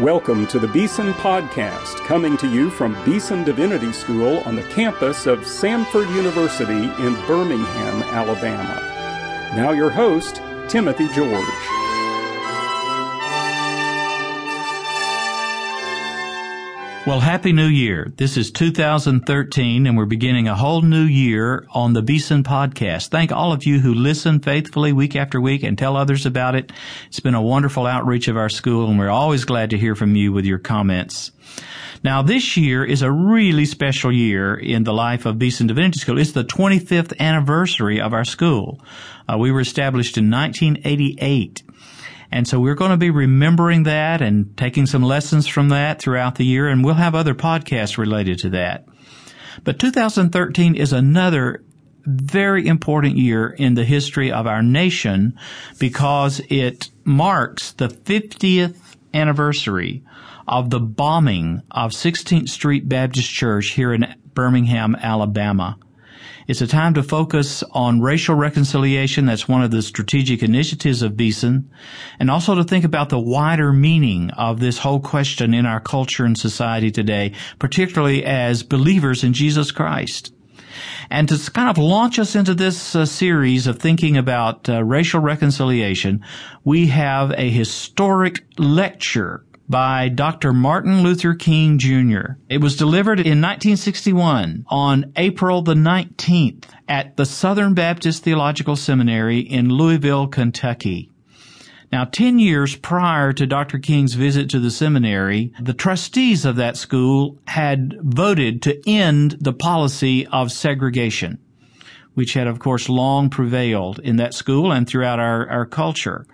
Welcome to the Beeson Podcast, coming to you from Beeson Divinity School on the campus of Samford University in Birmingham, Alabama. Now, your host, Timothy George. Well, Happy New Year. This is 2013 and we're beginning a whole new year on the Beeson podcast. Thank all of you who listen faithfully week after week and tell others about it. It's been a wonderful outreach of our school and we're always glad to hear from you with your comments. Now, this year is a really special year in the life of Beeson Divinity School. It's the 25th anniversary of our school. Uh, we were established in 1988. And so we're going to be remembering that and taking some lessons from that throughout the year, and we'll have other podcasts related to that. But 2013 is another very important year in the history of our nation because it marks the 50th anniversary of the bombing of 16th Street Baptist Church here in Birmingham, Alabama. It's a time to focus on racial reconciliation. That's one of the strategic initiatives of Beeson. And also to think about the wider meaning of this whole question in our culture and society today, particularly as believers in Jesus Christ. And to kind of launch us into this uh, series of thinking about uh, racial reconciliation, we have a historic lecture by Dr. Martin Luther King Jr. It was delivered in 1961 on April the 19th at the Southern Baptist Theological Seminary in Louisville, Kentucky. Now, 10 years prior to Dr. King's visit to the seminary, the trustees of that school had voted to end the policy of segregation which had, of course, long prevailed in that school and throughout our, our culture.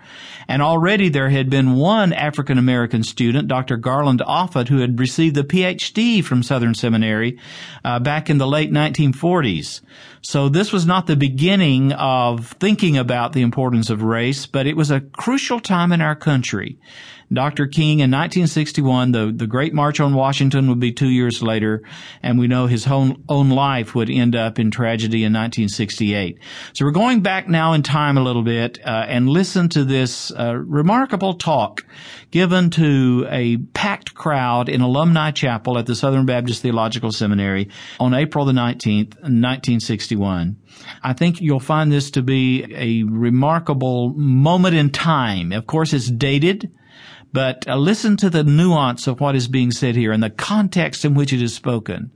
And already there had been one African American student, Dr. Garland Offutt, who had received the PhD from Southern Seminary uh, back in the late 1940s. So this was not the beginning of thinking about the importance of race, but it was a crucial time in our country. Dr. King in 1961, the, the Great March on Washington would be two years later, and we know his own, own life would end up in tragedy in 1968. So we're going back now in time a little bit uh, and listen to this uh, remarkable talk given to a packed crowd in Alumni Chapel at the Southern Baptist Theological Seminary on April the 19th, 1961. I think you'll find this to be a remarkable moment in time. Of course, it's dated. But uh, listen to the nuance of what is being said here and the context in which it is spoken.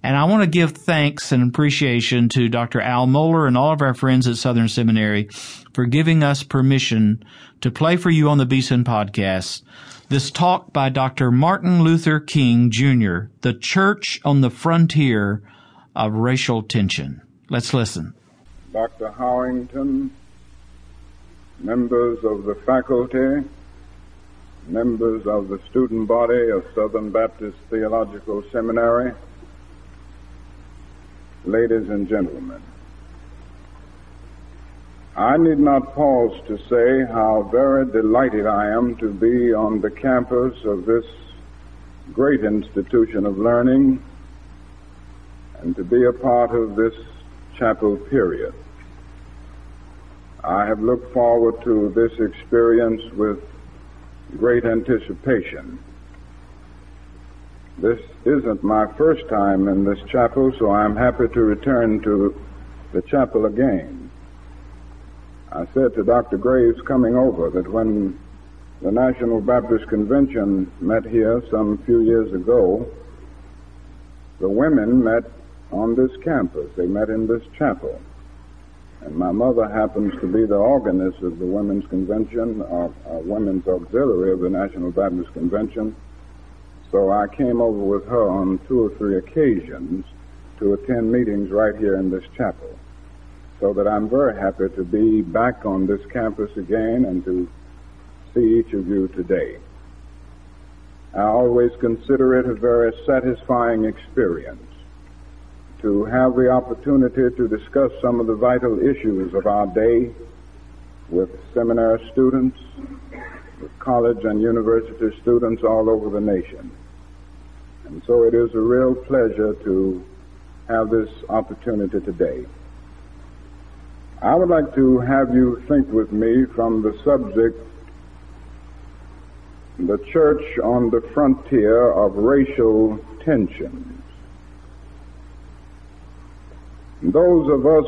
And I want to give thanks and appreciation to Dr. Al Mohler and all of our friends at Southern Seminary for giving us permission to play for you on the Beeson podcast this talk by Dr. Martin Luther King Jr., The Church on the Frontier of Racial Tension. Let's listen. Dr. Howington, members of the faculty, members of the student body of Southern Baptist Theological Seminary, ladies and gentlemen. I need not pause to say how very delighted I am to be on the campus of this great institution of learning and to be a part of this chapel period. I have looked forward to this experience with great anticipation. This isn't my first time in this chapel, so I'm happy to return to the chapel again. I said to Dr. Graves coming over that when the National Baptist Convention met here some few years ago, the women met on this campus. They met in this chapel. And my mother happens to be the organist of the Women's Convention, or, or Women's Auxiliary of the National Baptist Convention. So I came over with her on two or three occasions to attend meetings right here in this chapel. So that I'm very happy to be back on this campus again and to see each of you today. I always consider it a very satisfying experience to have the opportunity to discuss some of the vital issues of our day with seminary students, with college and university students all over the nation. And so it is a real pleasure to have this opportunity today. I would like to have you think with me from the subject the church on the frontier of racial tensions. Those of us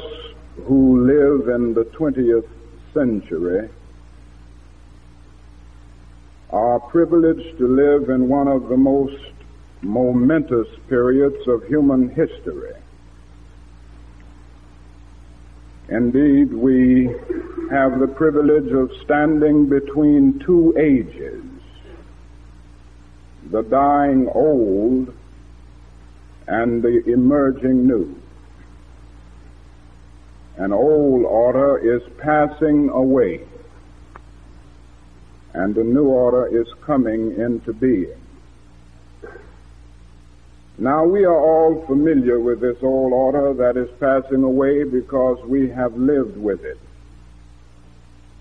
who live in the 20th century are privileged to live in one of the most momentous periods of human history. Indeed, we have the privilege of standing between two ages, the dying old and the emerging new. An old order is passing away and a new order is coming into being. Now we are all familiar with this old order that is passing away because we have lived with it.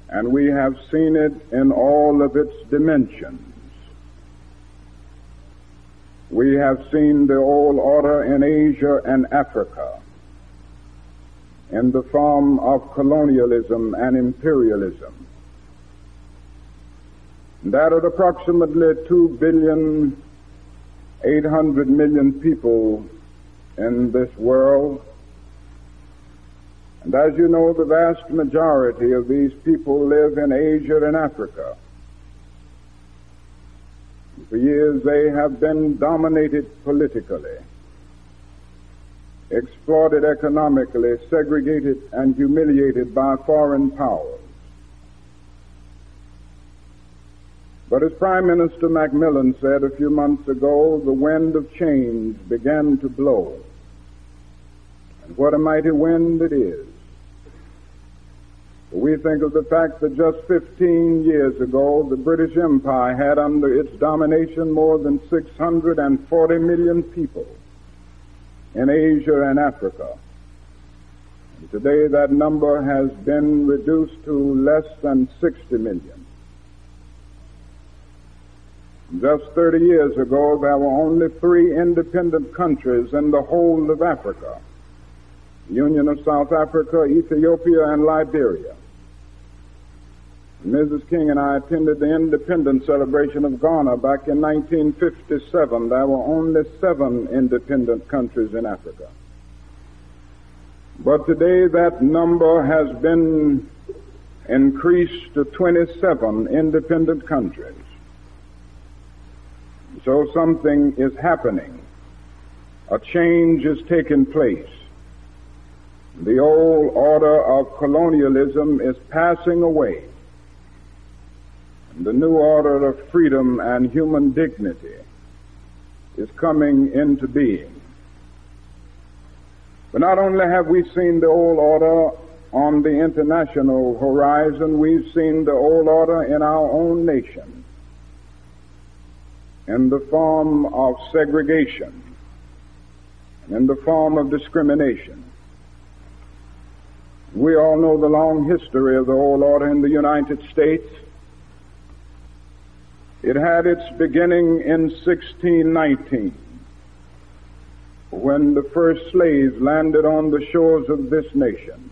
And we have seen it in all of its dimensions. We have seen the old order in Asia and Africa in the form of colonialism and imperialism. That at approximately 2 billion 800 million people in this world. And as you know, the vast majority of these people live in Asia and Africa. For years they have been dominated politically, exploited economically, segregated and humiliated by foreign powers. But as Prime Minister Macmillan said a few months ago, the wind of change began to blow. And what a mighty wind it is. We think of the fact that just 15 years ago, the British Empire had under its domination more than 640 million people in Asia and Africa. And today that number has been reduced to less than 60 million. Just 30 years ago, there were only three independent countries in the whole of Africa. The Union of South Africa, Ethiopia, and Liberia. Mrs. King and I attended the independence celebration of Ghana back in 1957. There were only seven independent countries in Africa. But today that number has been increased to 27 independent countries. So something is happening. A change is taking place. The old order of colonialism is passing away. The new order of freedom and human dignity is coming into being. But not only have we seen the old order on the international horizon, we've seen the old order in our own nation in the form of segregation, and in the form of discrimination. We all know the long history of the old order in the United States. It had its beginning in 1619 when the first slaves landed on the shores of this nation.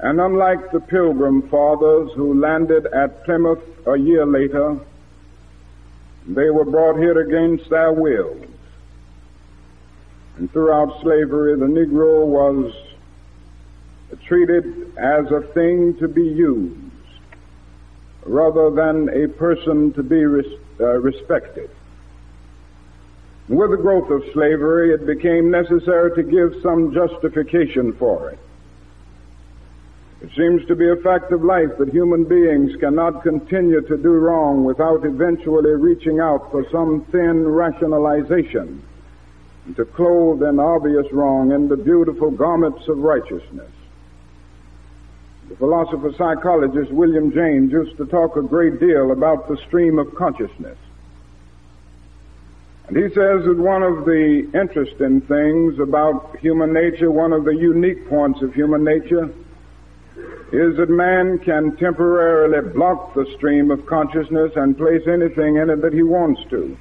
And unlike the pilgrim fathers who landed at Plymouth a year later, they were brought here against their wills. And throughout slavery, the Negro was treated as a thing to be used rather than a person to be res- uh, respected. With the growth of slavery, it became necessary to give some justification for it. It seems to be a fact of life that human beings cannot continue to do wrong without eventually reaching out for some thin rationalization to clothe an obvious wrong in the beautiful garments of righteousness. The philosopher psychologist William James used to talk a great deal about the stream of consciousness. And he says that one of the interesting things about human nature, one of the unique points of human nature, is that man can temporarily block the stream of consciousness and place anything in it that he wants to.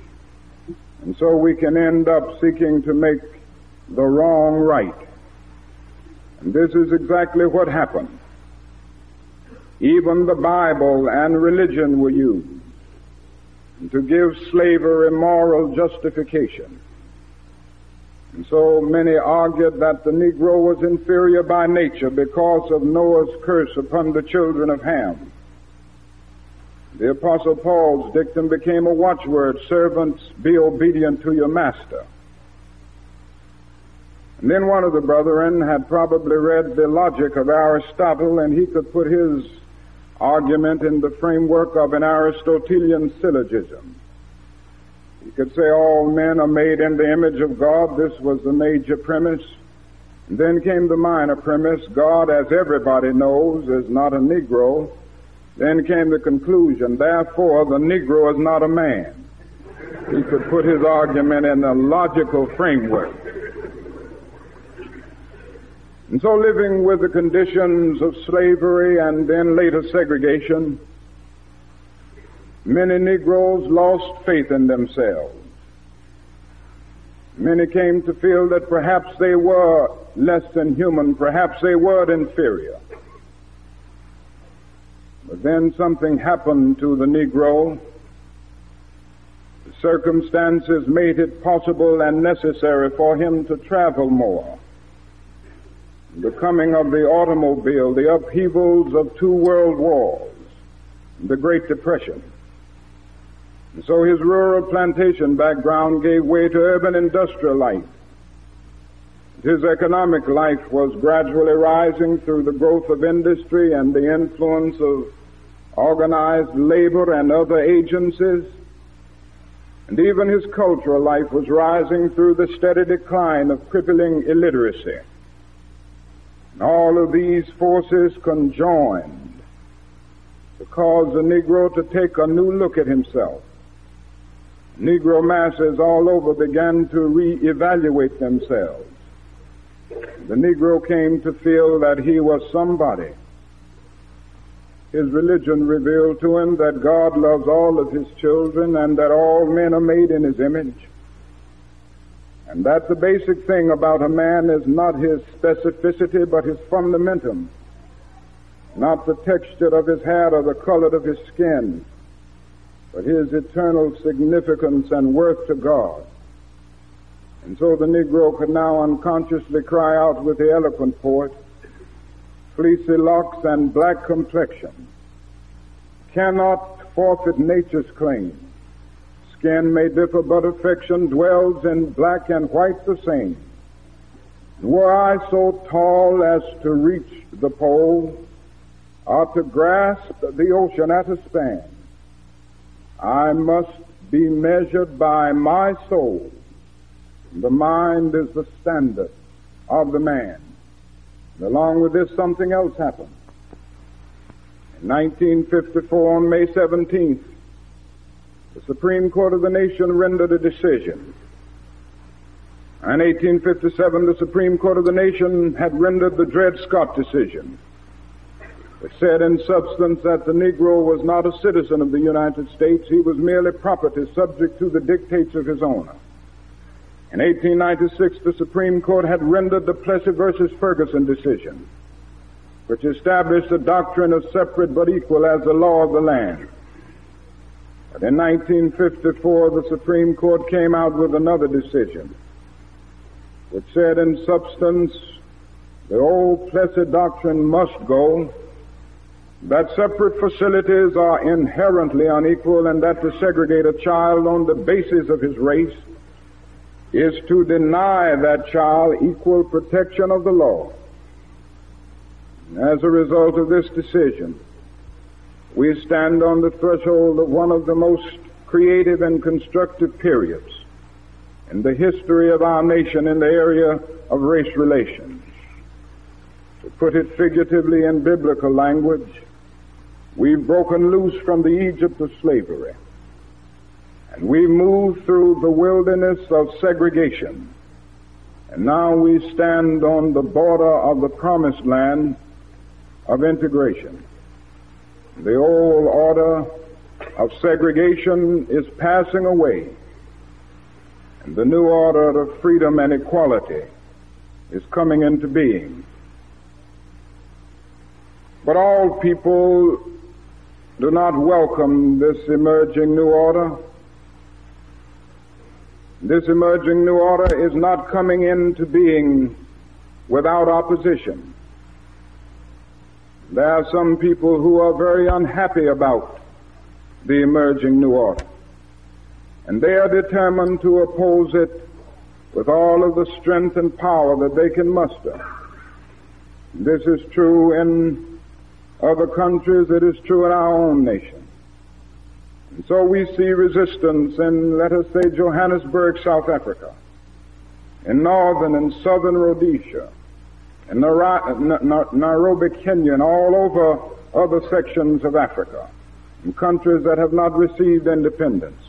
And so we can end up seeking to make the wrong right. And this is exactly what happened. Even the Bible and religion were used to give slavery moral justification. And so many argued that the Negro was inferior by nature because of Noah's curse upon the children of Ham. The apostle Paul's dictum became a watchword, servants, be obedient to your master. And then one of the brethren had probably read the logic of Aristotle and he could put his argument in the framework of an Aristotelian syllogism. You could say all men are made in the image of God. This was the major premise. And then came the minor premise. God, as everybody knows, is not a Negro. Then came the conclusion. Therefore, the Negro is not a man. He could put his argument in a logical framework. And so living with the conditions of slavery and then later segregation, Many Negroes lost faith in themselves. Many came to feel that perhaps they were less than human, perhaps they were inferior. But then something happened to the Negro. The circumstances made it possible and necessary for him to travel more. The coming of the automobile, the upheavals of two world wars, the Great Depression. And so his rural plantation background gave way to urban industrial life. His economic life was gradually rising through the growth of industry and the influence of organized labor and other agencies. And even his cultural life was rising through the steady decline of crippling illiteracy. And all of these forces conjoined to cause the Negro to take a new look at himself Negro masses all over began to reevaluate themselves. The Negro came to feel that he was somebody. His religion revealed to him that God loves all of his children and that all men are made in his image. And that the basic thing about a man is not his specificity, but his fundamentum. Not the texture of his hair or the color of his skin, but his eternal significance and worth to God. And so the Negro could now unconsciously cry out with the eloquent poet, fleecy locks and black complexion cannot forfeit nature's claim. Skin may differ, but affection dwells in black and white the same. Were I so tall as to reach the pole, or to grasp the ocean at a span, I must be measured by my soul. The mind is the standard of the man. And along with this, something else happened. In 1954, on May 17th, the Supreme Court of the nation rendered a decision. In 1857, the Supreme Court of the nation had rendered the Dred Scott decision which said in substance that the Negro was not a citizen of the United States, he was merely property subject to the dictates of his owner. In 1896, the Supreme Court had rendered the Plessy versus Ferguson decision, which established the doctrine of separate but equal as the law of the land. But in 1954, the Supreme Court came out with another decision, which said in substance, the old Plessy doctrine must go, that separate facilities are inherently unequal and that to segregate a child on the basis of his race is to deny that child equal protection of the law. As a result of this decision, we stand on the threshold of one of the most creative and constructive periods in the history of our nation in the area of race relations. To put it figuratively in biblical language, We've broken loose from the Egypt of slavery. And we moved through the wilderness of segregation. And now we stand on the border of the promised land of integration. The old order of segregation is passing away. And the new order of freedom and equality is coming into being. But all people do not welcome this emerging new order. This emerging new order is not coming into being without opposition. There are some people who are very unhappy about the emerging new order. And they are determined to oppose it with all of the strength and power that they can muster. This is true in other countries, it is true in our own nation. And so we see resistance in, let us say, Johannesburg, South Africa, in northern and southern Rhodesia, in uh, Nairobi, Kenya, and all over other sections of Africa, in countries that have not received independence.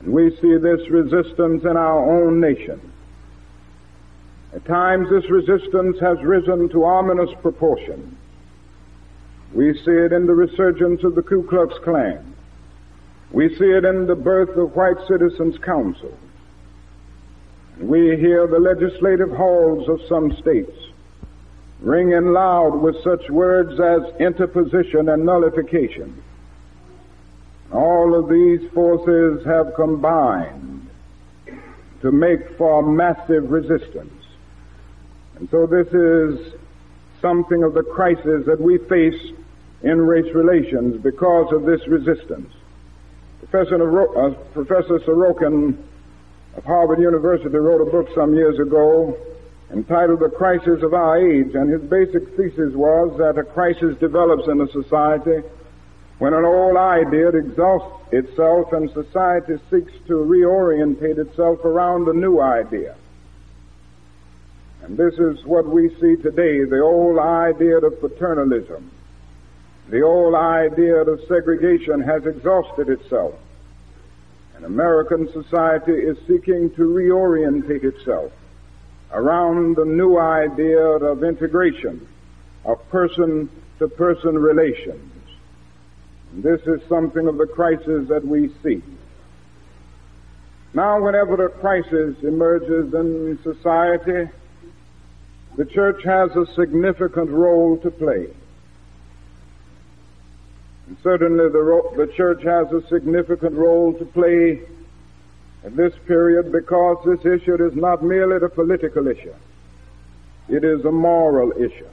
And we see this resistance in our own nation. At times this resistance has risen to ominous proportions. We see it in the resurgence of the Ku Klux Klan. We see it in the birth of white citizens' councils. We hear the legislative halls of some states ringing loud with such words as interposition and nullification. All of these forces have combined to make for massive resistance. And so this is something of the crisis that we face in race relations because of this resistance. Professor, uh, Professor Sorokin of Harvard University wrote a book some years ago entitled The Crisis of Our Age, and his basic thesis was that a crisis develops in a society when an old idea exhausts itself and society seeks to reorientate itself around a new idea. And this is what we see today, the old idea of paternalism. The old idea of segregation has exhausted itself. And American society is seeking to reorientate itself around the new idea of integration, of person to person relations. And this is something of the crisis that we see. Now, whenever a crisis emerges in society, the church has a significant role to play. And certainly the, ro- the church has a significant role to play at this period because this issue is not merely a political issue. It is a moral issue.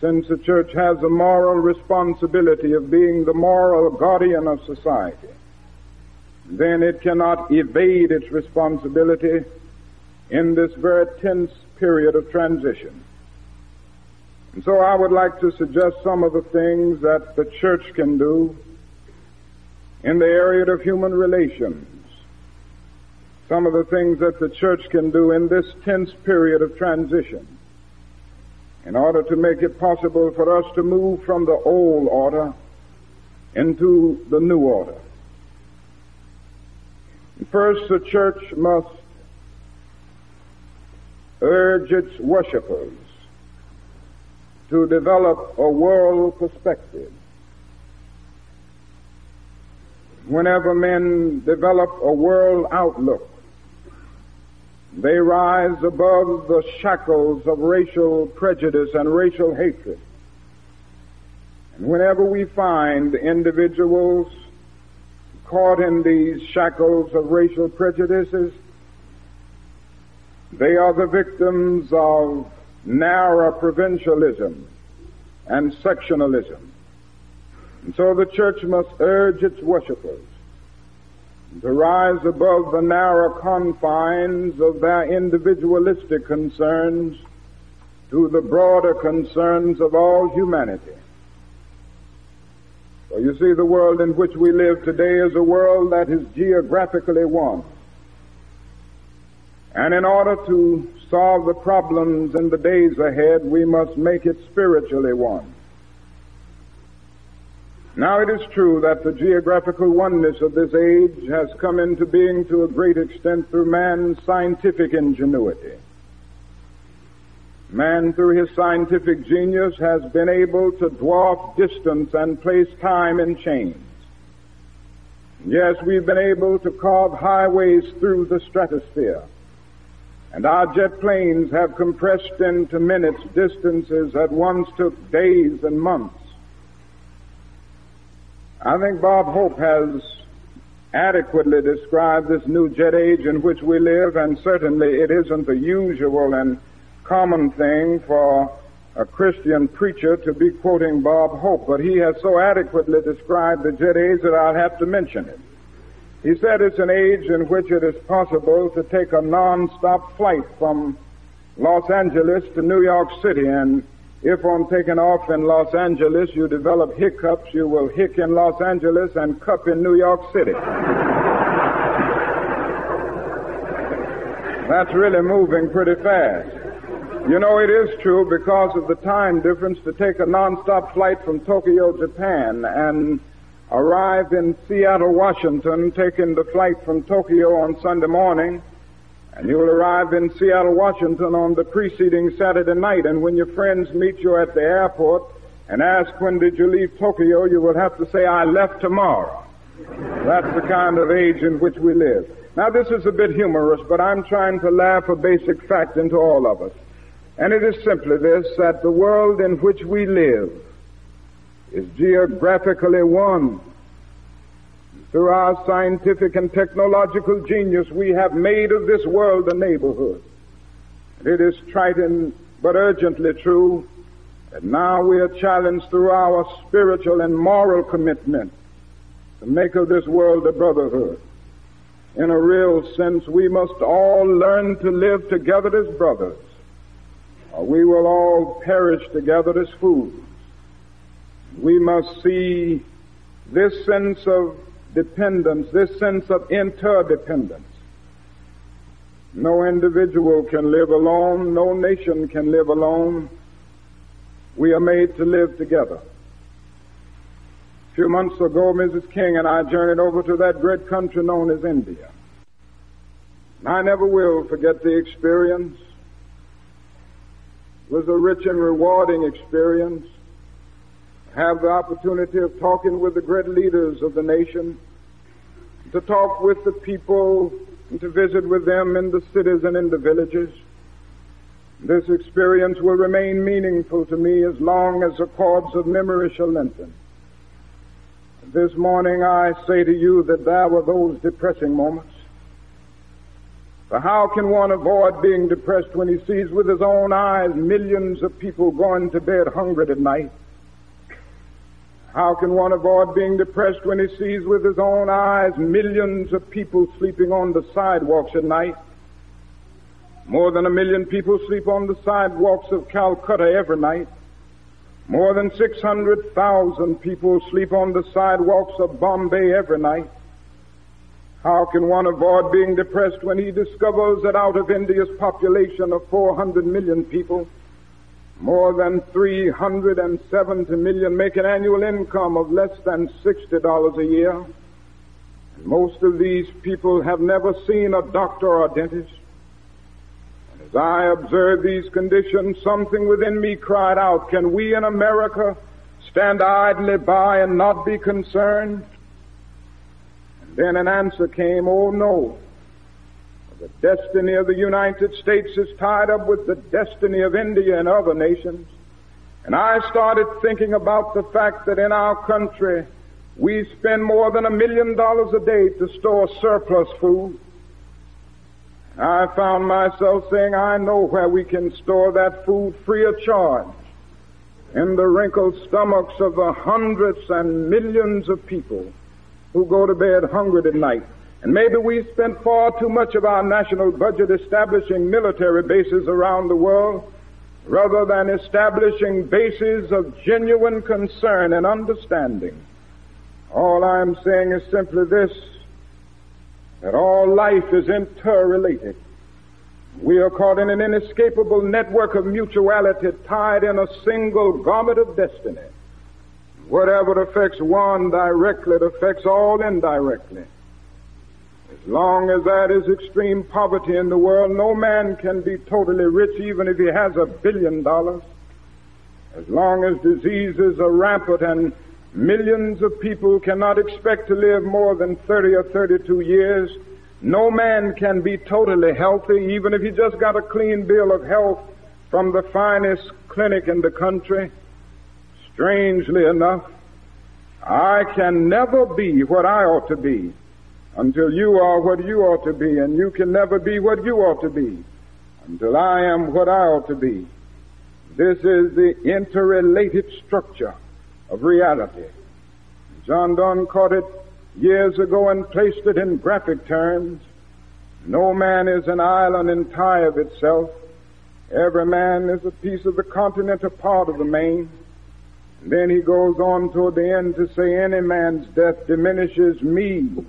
Since the church has a moral responsibility of being the moral guardian of society, then it cannot evade its responsibility in this very tense period of transition. And so I would like to suggest some of the things that the church can do in the area of human relations. Some of the things that the church can do in this tense period of transition in order to make it possible for us to move from the old order into the new order. First, the church must urge its worshippers to develop a world perspective. Whenever men develop a world outlook, they rise above the shackles of racial prejudice and racial hatred. And whenever we find individuals caught in these shackles of racial prejudices, they are the victims of narrow provincialism and sectionalism. And so the church must urge its worshippers to rise above the narrow confines of their individualistic concerns to the broader concerns of all humanity. So you see, the world in which we live today is a world that is geographically one. And in order to solve the problems in the days ahead, we must make it spiritually one. Now it is true that the geographical oneness of this age has come into being to a great extent through man's scientific ingenuity. Man, through his scientific genius, has been able to dwarf distance and place time in chains. Yes, we've been able to carve highways through the stratosphere And our jet planes have compressed into minutes distances that once took days and months. I think Bob Hope has adequately described this new jet age in which we live, and certainly it isn't the usual and common thing for a Christian preacher to be quoting Bob Hope, but he has so adequately described the jet age that I'll have to mention it. He said it's an age in which it is possible to take a non-stop flight from Los Angeles to New York City, and if on taking off in Los Angeles you develop hiccups, you will hick in Los Angeles and cup in New York City. That's really moving pretty fast. You know, it is true because of the time difference to take a non-stop flight from Tokyo, Japan, and arrive in Seattle, Washington, taking the flight from Tokyo on Sunday morning, and you will arrive in Seattle, Washington on the preceding Saturday night, and when your friends meet you at the airport and ask when did you leave Tokyo, you will have to say, I left tomorrow. That's the kind of age in which we live. Now this is a bit humorous, but I'm trying to laugh a basic fact into all of us. And it is simply this, that the world in which we live is geographically one. Through our scientific and technological genius, we have made of this world a neighborhood. And it is trite and but urgently true that now we are challenged through our spiritual and moral commitment to make of this world a brotherhood. In a real sense, we must all learn to live together as brothers or we will all perish together as fools. We must see this sense of dependence, this sense of interdependence. No individual can live alone, no nation can live alone. We are made to live together. A few months ago, Mrs. King and I journeyed over to that great country known as India. And I never will forget the experience it was a rich and rewarding experience. Have the opportunity of talking with the great leaders of the nation, to talk with the people, and to visit with them in the cities and in the villages. This experience will remain meaningful to me as long as the cords of memory shall lengthen. This morning I say to you that there were those depressing moments but how can one avoid being depressed when he sees with his own eyes millions of people going to bed hungry at night? How can one avoid being depressed when he sees with his own eyes millions of people sleeping on the sidewalks at night? More than a million people sleep on the sidewalks of Calcutta every night. More than 600,000 people sleep on the sidewalks of Bombay every night. How can one avoid being depressed when he discovers that out of India's population of 400 million people, more than 370 million make an annual income of less than $60 a year? And most of these people have never seen a doctor or a dentist. And as I observed these conditions, something within me cried out, can we in America stand idly by and not be concerned? And then an answer came, oh no. The destiny of the United States is tied up with the destiny of India and other nations. And I started thinking about the fact that in our country, we spend more than a million dollars a day to store surplus food. I found myself saying, I know where we can store that food free of charge. In the wrinkled stomachs of the hundreds and millions of people who go to bed hungry at night. And maybe we spend far too much of our national budget establishing military bases around the world rather than establishing bases of genuine concern and understanding. All I'm saying is simply this, that all life is interrelated. We are caught in an inescapable network of mutuality tied in a single garment of destiny. Whatever affects one directly, it affects all indirectly. As long as there is extreme poverty in the world, no man can be totally rich even if he has a billion dollars. As long as diseases are rampant and millions of people cannot expect to live more than 30 or 32 years, No man can be totally healthy, even if he just got a clean bill of health from the finest clinic in the country. Strangely enough, I can never be what I ought to be until you are what you ought to be, and you can never be what you ought to be until I am what I ought to be. This is the interrelated structure of reality. John Donne caught it years ago and placed it in graphic terms. No man is an island entire of itself. Every man is a piece of the continent, a part of the main. And then he goes on toward the end to say any man's death diminishes me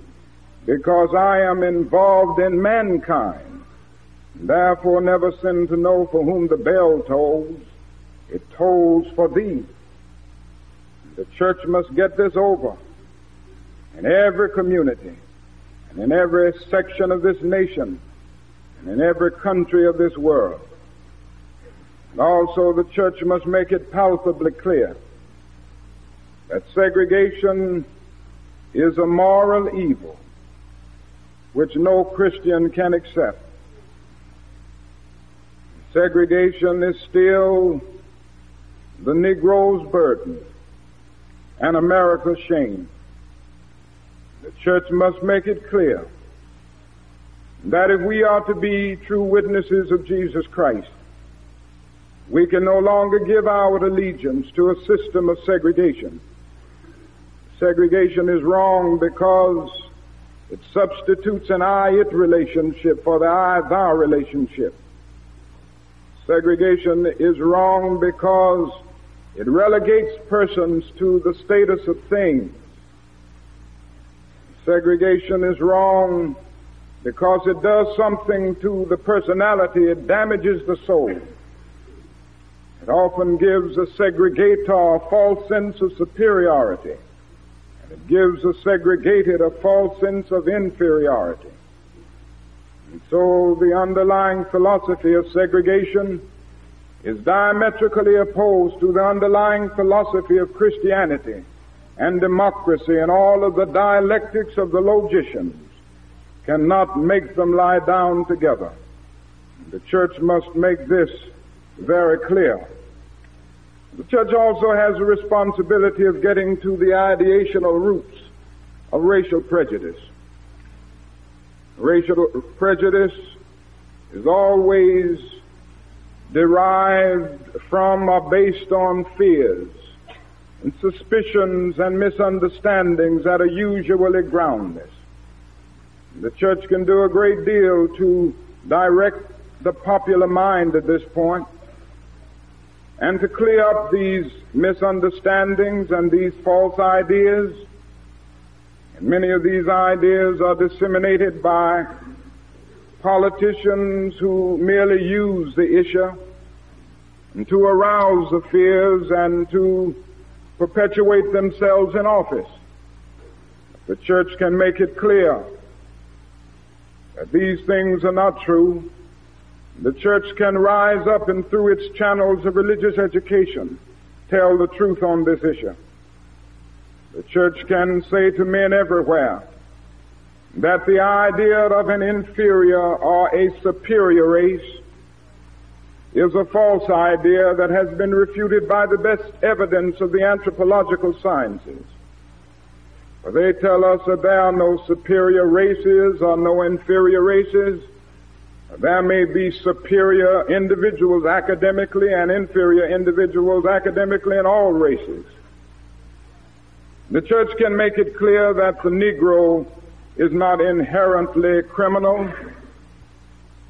because I am involved in mankind. Therefore never sin to know for whom the bell tolls. It tolls for thee. The church must get this over in every community and in every section of this nation and in every country of this world. And also the church must make it palpably clear that segregation is a moral evil which no Christian can accept. Segregation is still the Negro's burden and America's shame. The church must make it clear that if we are to be true witnesses of Jesus Christ, we can no longer give our allegiance to a system of segregation. Segregation is wrong because it substitutes an I-it relationship for the I-thou relationship. Segregation is wrong because it relegates persons to the status of things. Segregation is wrong because it does something to the personality. It damages the soul. It often gives a segregator a false sense of superiority. It gives the segregated a false sense of inferiority. And so the underlying philosophy of segregation is diametrically opposed to the underlying philosophy of Christianity and democracy and all of the dialectics of the logicians cannot make them lie down together. The church must make this very clear. The church also has a responsibility of getting to the ideational roots of racial prejudice. Racial prejudice is always derived from or based on fears and suspicions and misunderstandings that are usually groundless. The church can do a great deal to direct the popular mind at this point and to clear up these misunderstandings and these false ideas. And many of these ideas are disseminated by politicians who merely use the issue and to arouse the fears and to perpetuate themselves in office. The church can make it clear that these things are not true the church can rise up and through its channels of religious education tell the truth on this issue. The church can say to men everywhere that the idea of an inferior or a superior race is a false idea that has been refuted by the best evidence of the anthropological sciences. For they tell us that there are no superior races or no inferior races there may be superior individuals academically and inferior individuals academically in all races. The church can make it clear that the Negro is not inherently criminal.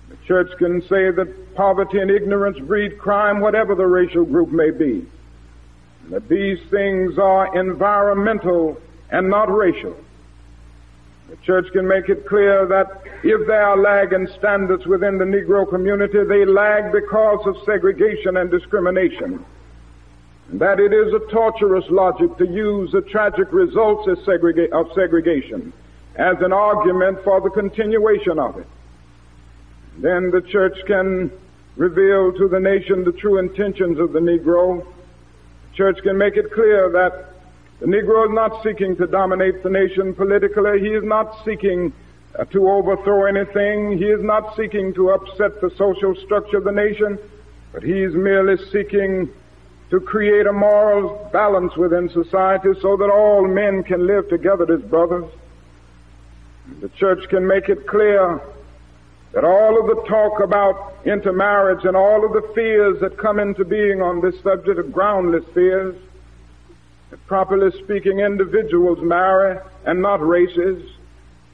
The church can say that poverty and ignorance breed crime, whatever the racial group may be. And That these things are environmental and not racial. The church can make it clear that if there are lagging standards within the Negro community, they lag because of segregation and discrimination. And That it is a torturous logic to use the tragic results of, segrega- of segregation as an argument for the continuation of it. Then the church can reveal to the nation the true intentions of the Negro. The church can make it clear that the Negro is not seeking to dominate the nation politically. He is not seeking uh, to overthrow anything. He is not seeking to upset the social structure of the nation, but he is merely seeking to create a moral balance within society so that all men can live together as brothers. The church can make it clear that all of the talk about intermarriage and all of the fears that come into being on this subject are groundless fears. Properly speaking, individuals marry and not races.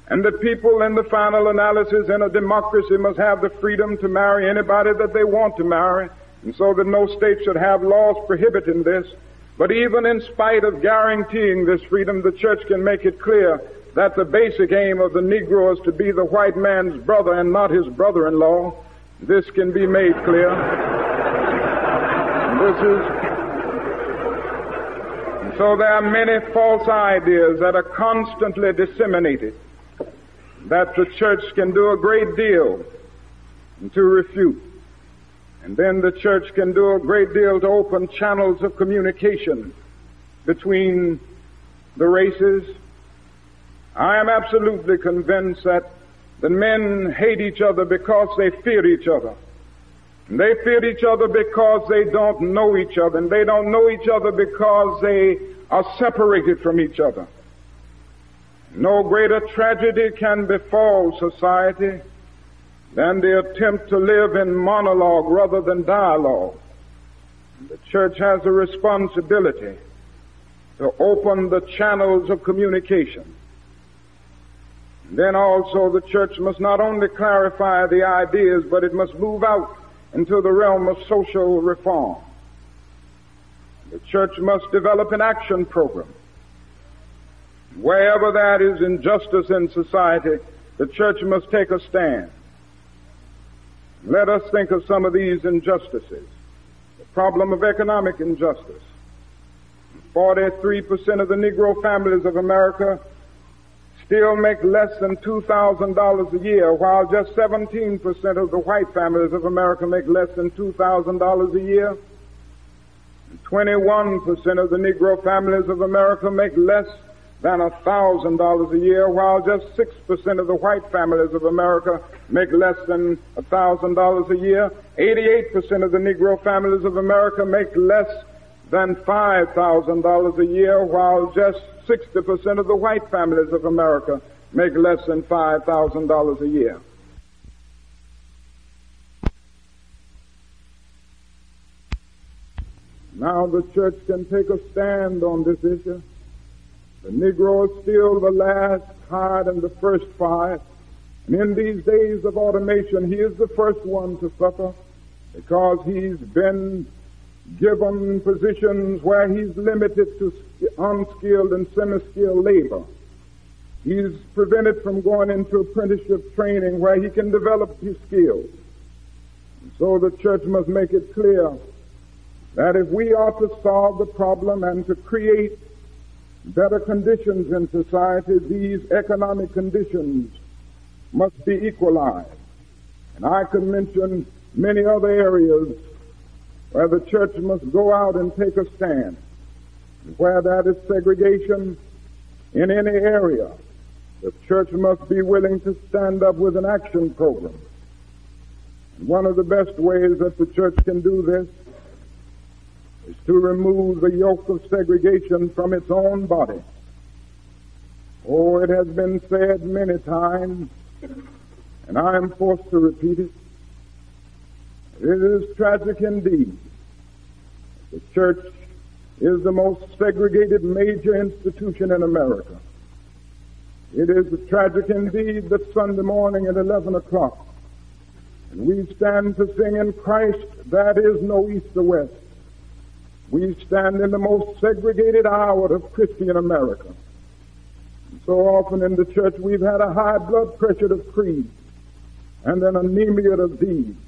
And that people in the final analysis in a democracy must have the freedom to marry anybody that they want to marry. And so that no state should have laws prohibiting this. But even in spite of guaranteeing this freedom, the church can make it clear that the basic aim of the Negro is to be the white man's brother and not his brother-in-law. This can be made clear. this is so there are many false ideas that are constantly disseminated that the church can do a great deal to refute. And then the church can do a great deal to open channels of communication between the races I am absolutely convinced that the men hate each other because they fear each other. They fear each other because they don't know each other. And they don't know each other because they are separated from each other. No greater tragedy can befall society than the attempt to live in monologue rather than dialogue. The church has a responsibility to open the channels of communication. And Then also the church must not only clarify the ideas, but it must move out into the realm of social reform. The church must develop an action program. Wherever there is injustice in society, the church must take a stand. Let us think of some of these injustices. The problem of economic injustice. 43% of the Negro families of America still make less than $2,000 a year, while just 17% of the white families of America make less than $2,000 a year. 21% of the Negro families of America make less than $1,000 a year, while just 6% of the white families of America make less than $1,000 a year. 88% of the Negro families of America make less than $5,000 a year, while just 60% of the white families of America make less than $5,000 a year. Now the church can take a stand on this issue. The Negro is still the last hired and the first fired. And in these days of automation, he is the first one to suffer because he's been given positions where he's limited to unskilled and semi-skilled labor. He's prevented from going into apprenticeship training where he can develop his skills. So the church must make it clear that if we are to solve the problem and to create better conditions in society, these economic conditions must be equalized. And I could mention many other areas where the church must go out and take a stand. Where that is segregation in any area, the church must be willing to stand up with an action program. And one of the best ways that the church can do this is to remove the yoke of segregation from its own body. Oh, it has been said many times, and I am forced to repeat it. It is tragic indeed. The church is the most segregated major institution in America. It is tragic indeed that Sunday morning at 11 o'clock, and we stand to sing in Christ, that is no east or west. We stand in the most segregated hour of Christian America. So often in the church we've had a high blood pressure of creed and an anemia of deeds.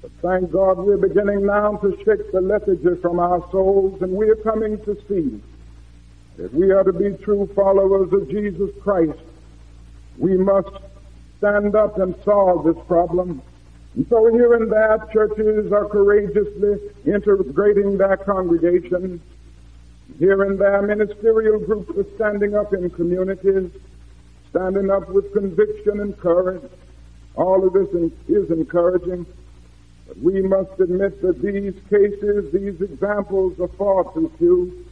But thank God we're beginning now to shake the lethargy from our souls and we're coming to see that we are to be true followers of Jesus Christ. We must stand up and solve this problem. And so here and there, churches are courageously integrating their congregations. Here and there, ministerial groups are standing up in communities. standing up with conviction and courage. All of this is encouraging. But we must admit that these cases, these examples are far too few.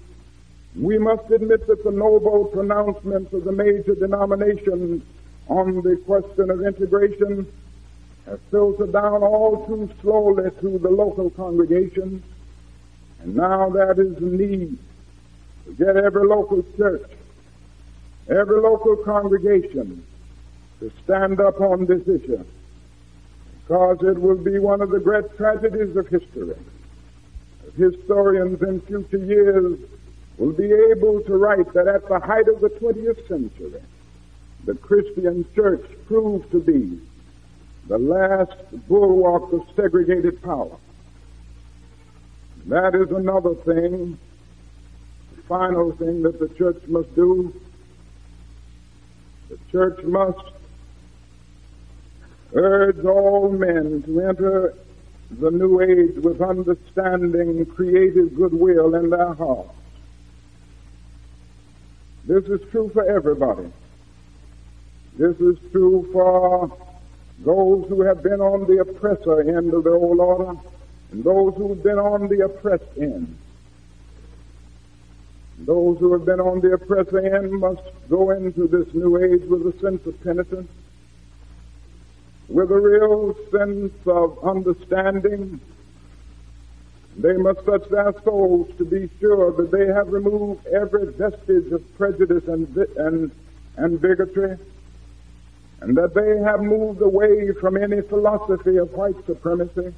We must admit that the noble pronouncements of the major denominations on the question of integration have filtered down all too slowly to the local congregations. And now that is the need to get every local church, every local congregation to stand up on this issue because it will be one of the great tragedies of history. Historians in future years will be able to write that at the height of the 20th century, the Christian church proved to be the last bulwark of segregated power. That is another thing, the final thing that the church must do. The church must urge all men to enter the new age with understanding, creative goodwill in their hearts. This is true for everybody. This is true for those who have been on the oppressor end of the old order and those who have been on the oppressed end. Those who have been on the oppressor end must go into this new age with a sense of penitence with a real sense of understanding. They must touch their souls to be sure that they have removed every vestige of prejudice and, and, and bigotry, and that they have moved away from any philosophy of white supremacy.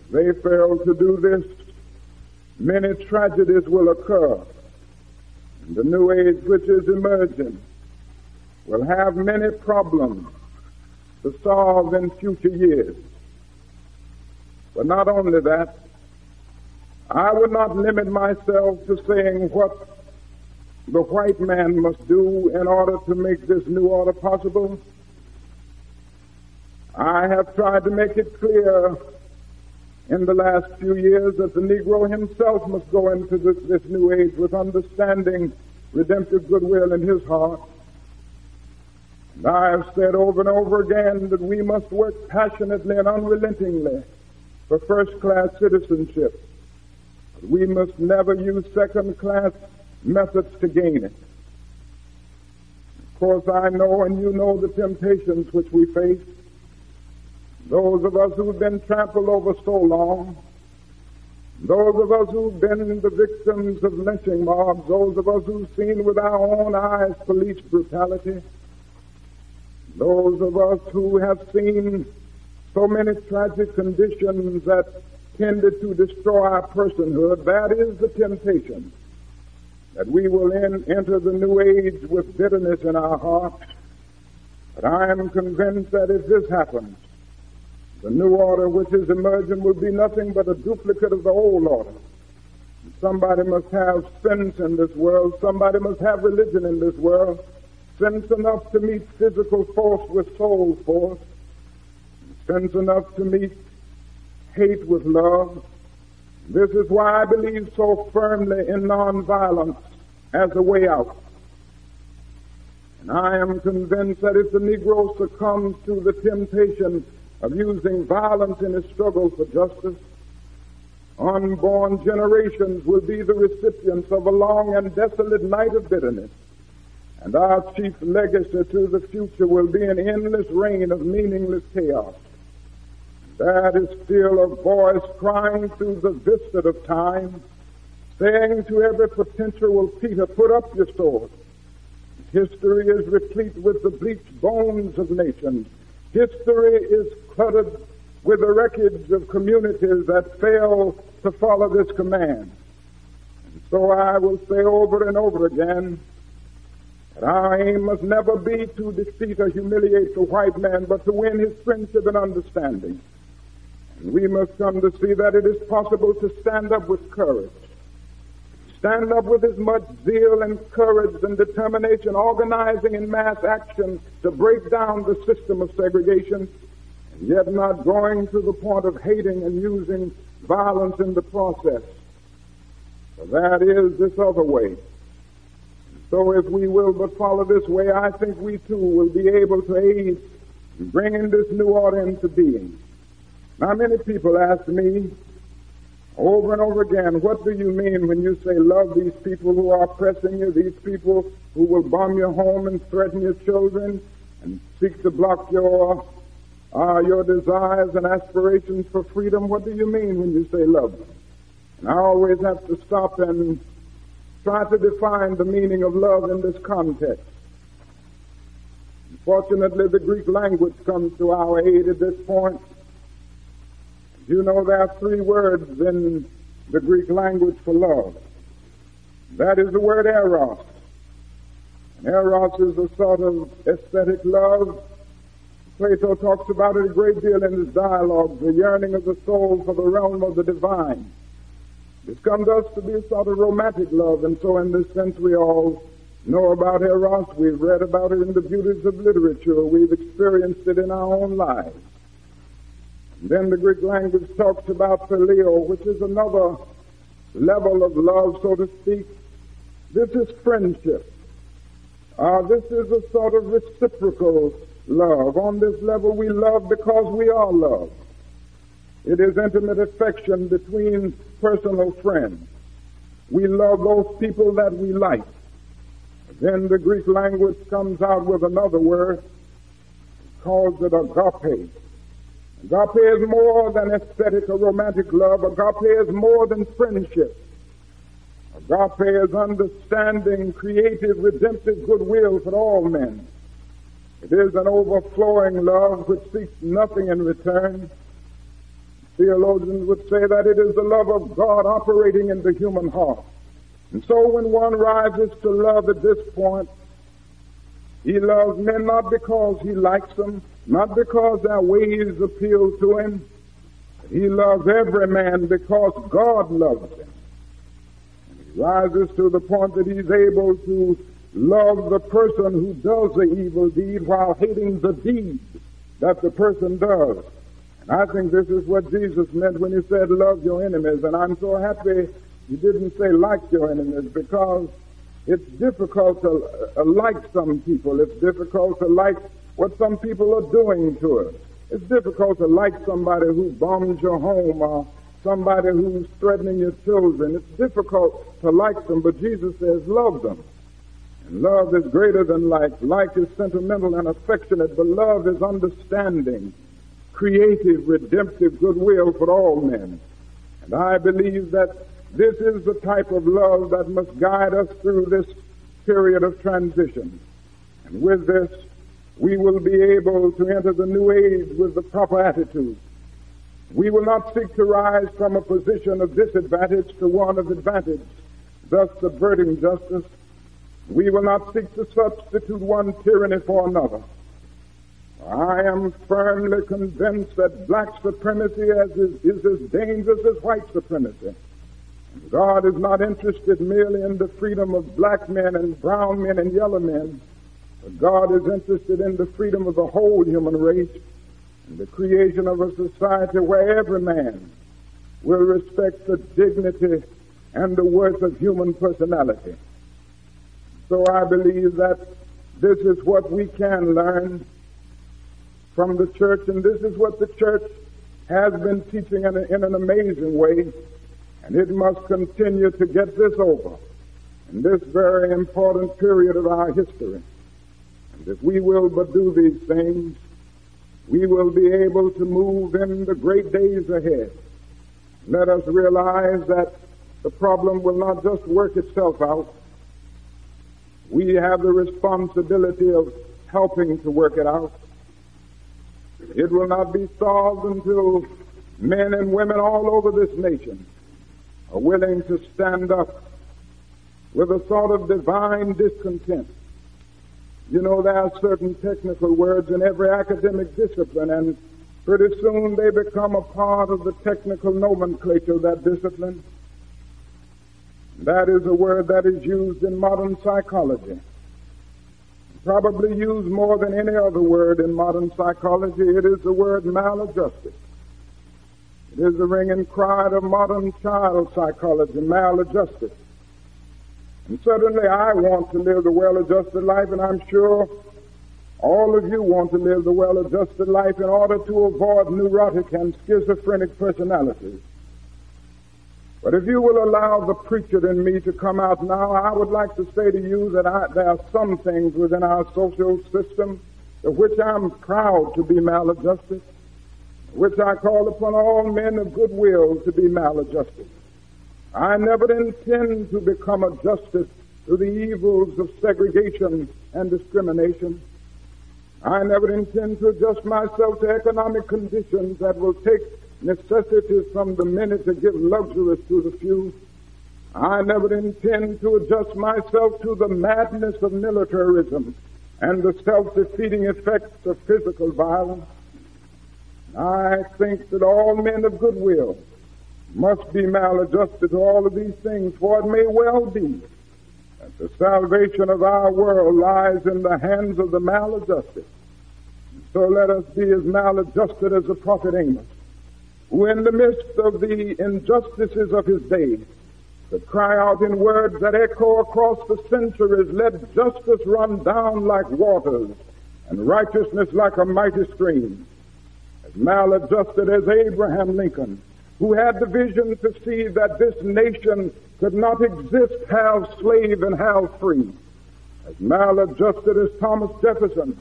If they fail to do this, many tragedies will occur. And the new age which is emerging will have many problems to solve in future years. But not only that, I would not limit myself to saying what the white man must do in order to make this new order possible. I have tried to make it clear in the last few years that the Negro himself must go into this, this new age with understanding redemptive goodwill in his heart and I have said over and over again that we must work passionately and unrelentingly for first class citizenship. We must never use second class methods to gain it. Of course, I know and you know the temptations which we face. Those of us who've been trampled over so long, those of us who've been the victims of lynching mobs, those of us who've seen with our own eyes police brutality, those of us who have seen so many tragic conditions that tended to destroy our personhood, that is the temptation. That we will in, enter the new age with bitterness in our hearts. But I am convinced that if this happens, the new order which is emerging will be nothing but a duplicate of the old order. Somebody must have sense in this world. Somebody must have religion in this world sense enough to meet physical force with soul force, sense enough to meet hate with love. This is why I believe so firmly in nonviolence as a way out. And I am convinced that if the Negro succumbs to the temptation of using violence in his struggle for justice, unborn generations will be the recipients of a long and desolate night of bitterness. And our chief legacy to the future will be an endless reign of meaningless chaos. That is still a voice crying through the vista of time, saying to every potential Peter, put up your sword. History is replete with the bleached bones of nations. History is cluttered with the wreckage of communities that fail to follow this command. And so I will say over and over again, our aim must never be to defeat or humiliate the white man, but to win his friendship and understanding. And we must come to see that it is possible to stand up with courage. Stand up with as much zeal and courage and determination, organizing in mass action to break down the system of segregation, and yet not going to the point of hating and using violence in the process. For that is this other way So if we will but follow this way, I think we too will be able to aid in bringing this new order into being. Now many people ask me over and over again, what do you mean when you say love these people who are oppressing you, these people who will bomb your home and threaten your children and seek to block your uh, your desires and aspirations for freedom? What do you mean when you say love them? And I always have to stop and try to define the meaning of love in this context. Fortunately, the Greek language comes to our aid at this point. You know there are three words in the Greek language for love. That is the word eros. And eros is a sort of aesthetic love. Plato talks about it a great deal in his dialogues, the yearning of the soul for the realm of the divine. It's come to us to be a sort of romantic love, and so in this sense we all know about Eros. We've read about it in the beauties of literature. We've experienced it in our own lives. And then the Greek language talks about phileo, which is another level of love, so to speak. This is friendship. Uh, this is a sort of reciprocal love. On this level, we love because we are loved. It is intimate affection between personal friends. We love those people that we like. Then the Greek language comes out with another word, calls it agape. Agape is more than aesthetic or romantic love. Agape is more than friendship. Agape is understanding, creative, redemptive goodwill for all men. It is an overflowing love which seeks nothing in return Theologians would say that it is the love of God operating in the human heart. And so when one rises to love at this point, he loves men not because he likes them, not because their ways appeal to him. He loves every man because God loves him. And he rises to the point that he's able to love the person who does the evil deed while hating the deed that the person does. I think this is what Jesus meant when he said, love your enemies. And I'm so happy he didn't say like your enemies because it's difficult to uh, like some people. It's difficult to like what some people are doing to us. It's difficult to like somebody who bombs your home or somebody who's threatening your children. It's difficult to like them, but Jesus says love them. And love is greater than like. Like is sentimental and affectionate, but love is understanding creative, redemptive goodwill for all men. And I believe that this is the type of love that must guide us through this period of transition. And with this, we will be able to enter the new age with the proper attitude. We will not seek to rise from a position of disadvantage to one of advantage, thus subverting justice. We will not seek to substitute one tyranny for another. I am firmly convinced that black supremacy is, is as dangerous as white supremacy. God is not interested merely in the freedom of black men and brown men and yellow men, but God is interested in the freedom of the whole human race and the creation of a society where every man will respect the dignity and the worth of human personality. So I believe that this is what we can learn from the church, and this is what the church has been teaching in, a, in an amazing way, and it must continue to get this over in this very important period of our history. And if we will but do these things, we will be able to move in the great days ahead. Let us realize that the problem will not just work itself out. We have the responsibility of helping to work it out. It will not be solved until men and women all over this nation are willing to stand up with a sort of divine discontent. You know, there are certain technical words in every academic discipline, and pretty soon they become a part of the technical nomenclature of that discipline. That is a word that is used in modern psychology probably used more than any other word in modern psychology. It is the word maladjusted. It is the ringing cry of modern child psychology, maladjusted. And certainly I want to live the well-adjusted life, and I'm sure all of you want to live the well-adjusted life in order to avoid neurotic and schizophrenic personalities. But if you will allow the preacher in me to come out now, I would like to say to you that I, there are some things within our social system of which I'm proud to be maladjusted, which I call upon all men of goodwill to be maladjusted. I never intend to become adjusted to the evils of segregation and discrimination. I never intend to adjust myself to economic conditions that will take necessities from the many to give luxuries to the few. I never intend to adjust myself to the madness of militarism and the self-defeating effects of physical violence. I think that all men of goodwill must be maladjusted to all of these things, for it may well be that the salvation of our world lies in the hands of the maladjusted. So let us be as maladjusted as the prophet Amos, who in the midst of the injustices of his day could cry out in words that echo across the centuries, let justice run down like waters and righteousness like a mighty stream. As maladjusted as Abraham Lincoln, who had the vision to see that this nation could not exist half slave and half free. As maladjusted as Thomas Jefferson,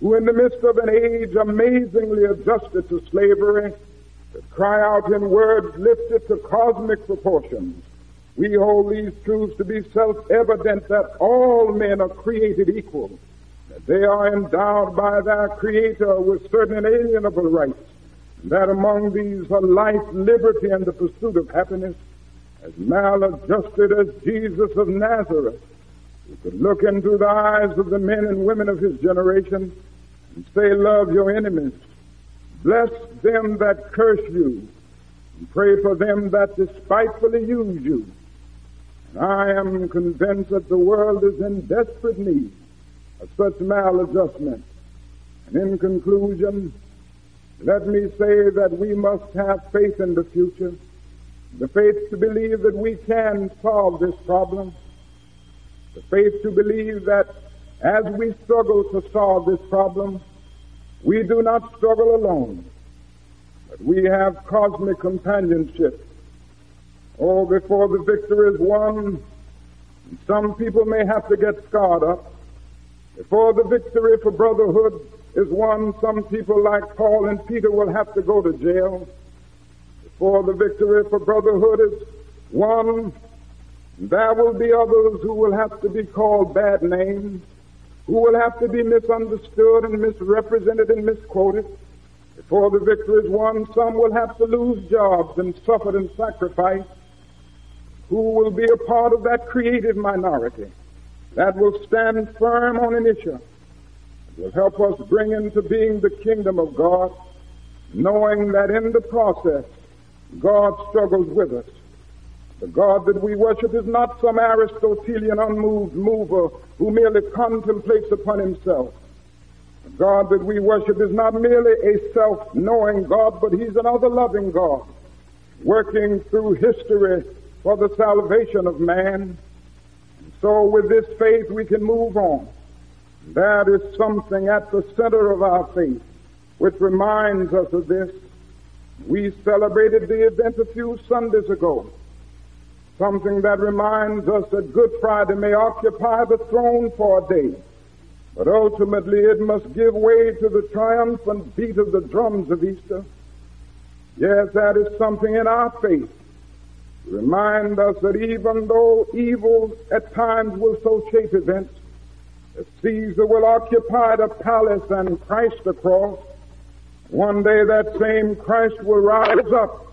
who in the midst of an age amazingly adjusted to slavery, could cry out in words lifted to cosmic proportions. We hold these truths to be self-evident that all men are created equal, that they are endowed by their Creator with certain inalienable rights, that among these are life, liberty, and the pursuit of happiness, as maladjusted as Jesus of Nazareth, who could look into the eyes of the men and women of his generation and say, love your enemies, bless them that curse you, and pray for them that despitefully use you. And I am convinced that the world is in desperate need of such maladjustment. And in conclusion, let me say that we must have faith in the future, the faith to believe that we can solve this problem, the faith to believe that as we struggle to solve this problem, we do not struggle alone, but we have cosmic companionship. Oh, before the victory is won, some people may have to get scarred up. Before the victory for brotherhood is won, some people like Paul and Peter will have to go to jail. Before the victory for brotherhood is won, there will be others who will have to be called bad names, who will have to be misunderstood and misrepresented and misquoted. Before the victory is won, some will have to lose jobs and suffer and sacrifice, who will be a part of that creative minority that will stand firm on an issue will help us bring into being the kingdom of God, knowing that in the process, God struggles with us. The God that we worship is not some Aristotelian unmoved mover who merely contemplates upon himself. The God that we worship is not merely a self-knowing God, but he's another loving God, working through history for the salvation of man. And so with this faith we can move on. That is something at the center of our faith, which reminds us of this. We celebrated the event a few Sundays ago. Something that reminds us that Good Friday may occupy the throne for a day, but ultimately it must give way to the triumphant beat of the drums of Easter. Yes, that is something in our faith. Remind us that even though evil at times will so shape events, that Caesar will occupy the palace and Christ the cross. One day that same Christ will rise up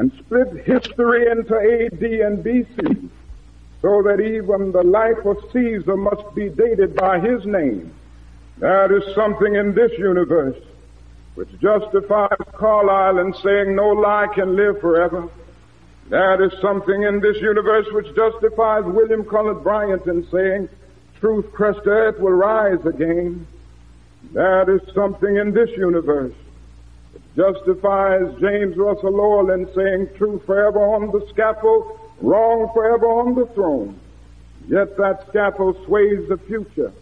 and split history into AD and BC so that even the life of Caesar must be dated by his name. That is something in this universe which justifies Carlyle in saying no lie can live forever. That is something in this universe which justifies William Cullen Bryant in saying truth crushed earth will rise again. That is something in this universe justifies James Russell Lowell in saying truth forever on the scaffold, wrong forever on the throne. Yet that scaffold sways the future,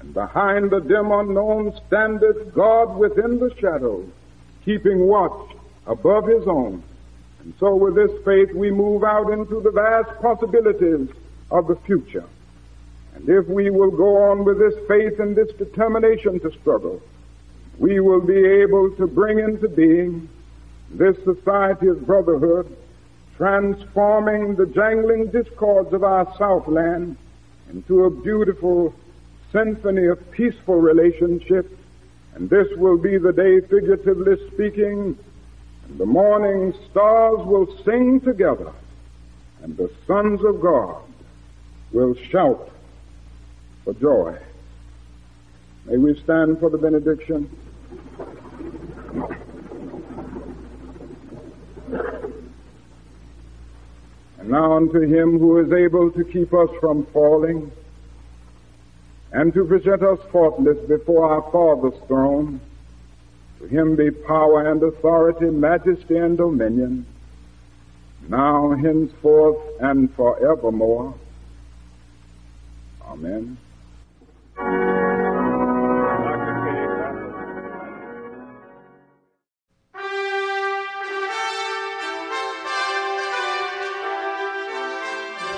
and behind the dim unknown standeth God within the shadows, keeping watch above his own. And so with this faith we move out into the vast possibilities of the future. And if we will go on with this faith and this determination to struggle, we will be able to bring into being this society of brotherhood, transforming the jangling discords of our Southland into a beautiful symphony of peaceful relationships. And this will be the day, figuratively speaking, and the morning stars will sing together, and the sons of God will shout for joy. May we stand for the benediction. And now unto him who is able to keep us from falling and to present us faultless before our Father's throne, to him be power and authority, majesty and dominion, now, henceforth, and forevermore. Amen.